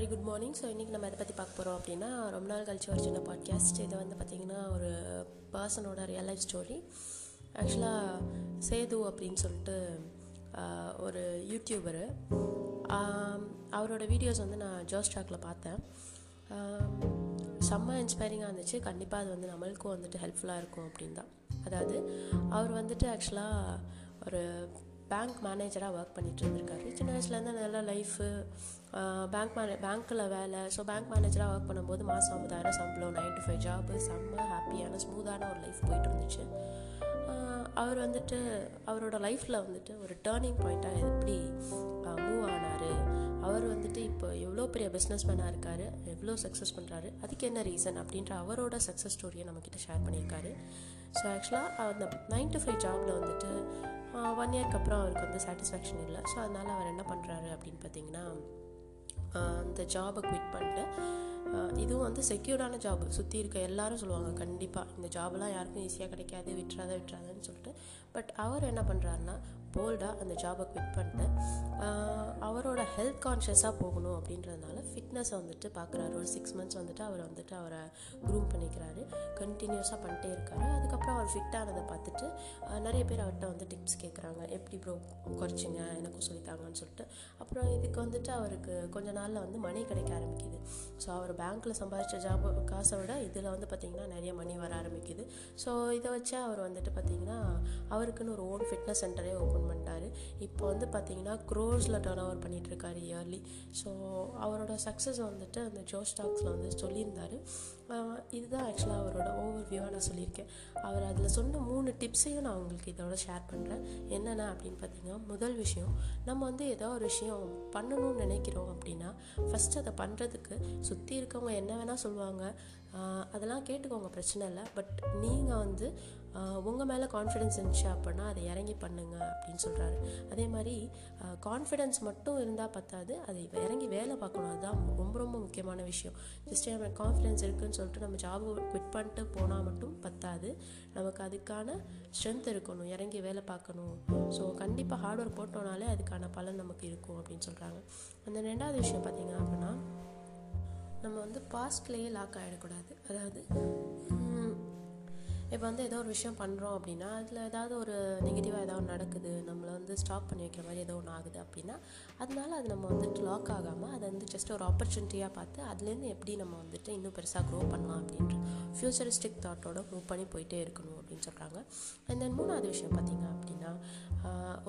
Very good morning so இன்றைக்கி நம்ம எதை பற்றி பார்க்க போகிறோம் அப்படின்னா ரொம்ப நாள் கழிச்சு ஒரு சின்ன பாட்காஸ்ட் இது வந்து பார்த்திங்கன்னா ஒரு பர்சனோட ரியல் லைஃப் ஸ்டோரி ஆக்சுவலாக சேது அப்படின்னு சொல்லிட்டு ஒரு யூடியூபரு அவரோட வீடியோஸ் வந்து நான் ஜோஸ்டாக்கில் பார்த்தேன். செம்ம இன்ஸ்பைரிங்காக இருந்துச்சு. கண்டிப்பாக அது வந்து நம்மளுக்கும் வந்துட்டு ஹெல்ப்ஃபுல்லாக இருக்கும் அப்படின் தான் அதாவது அவர் வந்துட்டு ஆக்சுவலாக ஒரு பேங்க் மேனேஜராக ஒர்க் பண்ணிட்டு இருந்திருக்காரு. சின்ன வயசுலேருந்து நல்ல லைஃபு பேங்க் மேனே பேங்க்கில் வேலை. ஸோ பேங்க் மேனேஜராக ஒர்க் பண்ணும்போது மாதம் ஐம்பதாயிரம் சம்பளம் நைன் டு ஃபைவ் ஜாபு செம்ம ஹாப்பியான ஸ்மூத்தான ஒரு லைஃப் போயிட்டு இருந்துச்சு. அவர் வந்துட்டு அவரோட லைஃப்பில் வந்துட்டு ஒரு டேர்னிங் பாயிண்ட்டாக எப்படி மூவ் ஆனார்? அவர் வந்துட்டு இப்போ எவ்வளோ பெரிய பிஸ்னஸ் மேனாக இருக்கார்? எவ்வளோ சக்ஸஸ் பண்ணுறாரு அதுக்கு என்ன ரீசன் அப்படின்ற அவரோட சக்ஸஸ் ஸ்டோரியை நம்மக்கிட்ட ஷேர் பண்ணியிருக்காரு. ஸோ ஆக்சுவலாக அந்த நைன் டு ஃபைவ் ஜாபில் வந்துட்டு ஒன் இயர்க்கு அப்புறம் அவருக்கு வந்து சாட்டிஸ்ஃபேக்ஷன் இல்லை. ஸோ அதனால் அவர் என்ன பண்ணுறாரு அப்படின்னு பார்த்தீங்கன்னா அந்த ஜாபை குவிட் பண்ணிட்டு இதுவும் வந்து செக்யூர்டான ஜாப் சுற்றி இருக்க எல்லாரும் சொல்லுவாங்க கண்டிப்பாக இந்த ஜாப்லாம் யாருக்கும் ஈஸியாக கிடைக்காது விட்டுறாத விட்டுறாதன்னு சொல்லிட்டு. பட் அவர் என்ன பண்ணுறாருன்னா போல்டாக அந்த ஜாபை குவிட் பண்ணிட்டு ஹெல்த் கான்ஷியஸாக போகணும் அப்படின்றதுனால ஃபிட்னஸை வந்துட்டு பார்க்குறாரு ஒரு சிக்ஸ் மந்த்ஸ் வந்துட்டு அவர் வந்துட்டு அவரை க்ரூம் பண்ணிக்கிறாரு. கண்டினியூஸாக பண்ணிட்டே இருக்காரு. அதுக்கப்புறம் அவர் ஃபிட்டானதை பார்த்துட்டு நிறைய பேர் அவர்கிட்ட வந்து டிப்ஸ் கேட்குறாங்க எப்படி ப்ரோ குறைச்சிங்க? எனக்கும் சொல்லித்தாங்கன்னு சொல்லிட்டு. அப்புறம் இதுக்கு வந்துட்டு அவருக்கு கொஞ்ச நாளில் வந்து மணி கிடைக்க ஆரம்பிக்குது. ஸோ அவர் பேங்க்கில் சம்பாதிச்ச ஜாப் காசை விட இதில் வந்து பார்த்திங்கன்னா நிறைய மணி வர ஆரம்பிக்குது. ஸோ இதை வச்சு அவர் வந்துட்டு பார்த்திங்கன்னா அவருக்குன்னு ஒரு ஓன் ஃபிட்னஸ் சென்டரே ஓப்பன் பண்ணிட்டாரு. இப்போ வந்து பார்த்திங்கன்னா க்ரோர்ஸில் டர்ன் ஓவர் பண்ணிகிட்டு இருக்காரு இயர்லி ஸோ அவரோட சக்ஸஸ் வந்துட்டு அந்த ஜோ ஸ்டாக்ஸில் வந்து சொல்லியிருந்தாரு. இதுதான் ஆக்சுவலாக அவரோட ஓவர் வியூவாக நான் சொல்லியிருக்கேன். அவர் அதில் சொன்ன மூணு டிப்ஸையும் நான் உங்களுக்கு இதோட ஷேர் பண்ணுறேன் என்னென்ன அப்படின்னு பார்த்தீங்கன்னா முதல் விஷயம் நம்ம வந்து ஏதோ ஒரு விஷயம் பண்ணணும்னு நினைக்கிறோம் அப்படின்னா ஃபஸ்ட் அதை பண்ணுறதுக்கு சுற்றி இருக்கவங்க என்ன வேணால் சொல்லுவாங்க. அதெல்லாம் கேட்டுக்கோங்க பிரச்சனை இல்லை. பட் நீங்கள் வந்து உங்கள் மேலே கான்ஃபிடென்ஸ் இருந்துச்சு அப்படின்னா அதை இறங்கி பண்ணுங்க அப்படின்னு சொல்கிறாரு அதே மாதிரி கான்ஃபிடென்ஸ் மட்டும் இருந்தால் பத்தாது அதை இறங்கி வேலை பார்க்கணும். அதுதான் ரொம்ப ரொம்ப முக்கியமான விஷயம். ஜஸ்ட் எனக்கு கான்ஃபிடென்ஸ் இருக்குன்னு சொல்லிட்டு நம்ம ஜாபை குவிட் பண்ணிட்டு போனால் மட்டும் பத்தாது. நமக்கு அதுக்கான ஸ்ட்ரென்த் இருக்கணும். இறங்கி வேலை பார்க்கணும். ஸோ கண்டிப்பாக ஹார்ட் ஒர்க் போட்டோனாலே அதுக்கான பலன் நமக்கு இருக்கும் அப்படின்னு சொல்கிறாங்க அந்த ரெண்டாவது விஷயம் பார்த்தீங்க அப்படின்னா நம்ம வந்து பாஸ்ட்லேயே லாக் ஆகிடக்கூடாது அதாவது இப்போ வந்து ஏதோ ஒரு விஷயம் பண்ணுறோம் அப்படின்னா அதில் ஏதாவது ஒரு நெகட்டிவாக ஏதாவது நடக்குது. வந்து ஸ்டாப் பண்ணி வைக்கிற மாதிரி ஏதோ ஒன்று ஆகுது அப்படின்னா அதனால அது நம்ம வந்துட்டு லாக் ஆகாமல் அதை வந்து ஜஸ்ட் ஒரு ஆப்பர்ச்சுனிட்டியாக பார்த்து அதுலேருந்து எப்படி நம்ம வந்துட்டு இன்னும் பெருசாக க்ரோ பண்ணலாம் அப்படின்ற ஃப்யூச்சரிஸ்டிக் தாட்டோட மூவ் பண்ணி போயிட்டே இருக்கணும் அப்படின்னு சொல்கிறாங்க அண்ட் தென் மூணாவது விஷயம் பார்த்தீங்க அப்படின்னா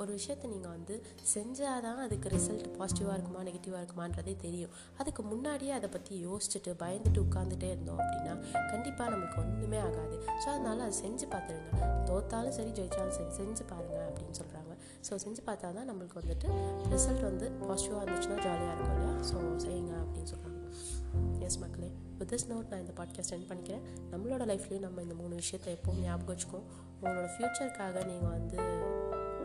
ஒரு விஷயத்தை நீங்கள் வந்து செஞ்சால் தான் அதுக்கு ரிசல்ட் பாசிட்டிவாக இருக்குமா நெகட்டிவாக இருக்குமான்றதே தெரியும். அதுக்கு முன்னாடியே அதை பற்றி யோசிச்சுட்டு பயந்துட்டு உட்காந்துட்டே இருந்தோம் அப்படின்னா கண்டிப்பாக நமக்கு ஒன்றுமே ஆகாது. ஸோ அதனால் அதை செஞ்சு பார்த்துருங்க. தோத்தாலும் சரி ஜெயித்தாலும் சரி செஞ்சு பாருங்கள் அப்படின்னு சொல்கிறாங்க ஸோ செஞ்சு பார்த்தா தான் நம்மளுக்கு வந்துட்டு ரிசல்ட் வந்து பாசிட்டிவாக இருந்துச்சுன்னா ஜாலியாக இருக்கும் இல்லையா? ஸோ செய்யுங்க அப்படின்னு சொல்கிறாங்க எஸ் மக்களே. வித் திஸ் நோட் நான் இந்த பாட்காஸ்ட் சென்ட் பண்ணிக்கிறேன். நம்மளோட லைஃப்லேயும் நம்ம இந்த மூணு விஷயத்தை எப்போவும் ஞாபகம் வச்சுக்கோம் உங்களோட ஃப்யூச்சருக்காக நீங்கள் வந்து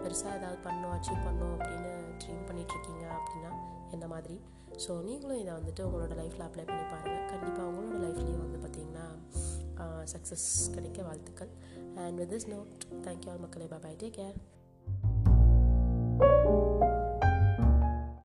பெருசாக ஏதாவது பண்ணணும் அச்சீவ் பண்ணணும் அப்படின்னு ட்ரீம் பண்ணிகிட்ருக்கீங்க அப்படின்னா என்ன மாதிரி? ஸோ நீங்களும் இதை வந்துட்டு உங்களோட லைஃப்பில் அப்ளை பண்ணி பாருங்கள் கண்டிப்பாக உங்களோட லைஃப்லேயும் வந்து பார்த்திங்கன்னா சக்ஸஸ் கிடைக்க வாழ்த்துக்கள். And with this note thank you all மக்களே. Bye take care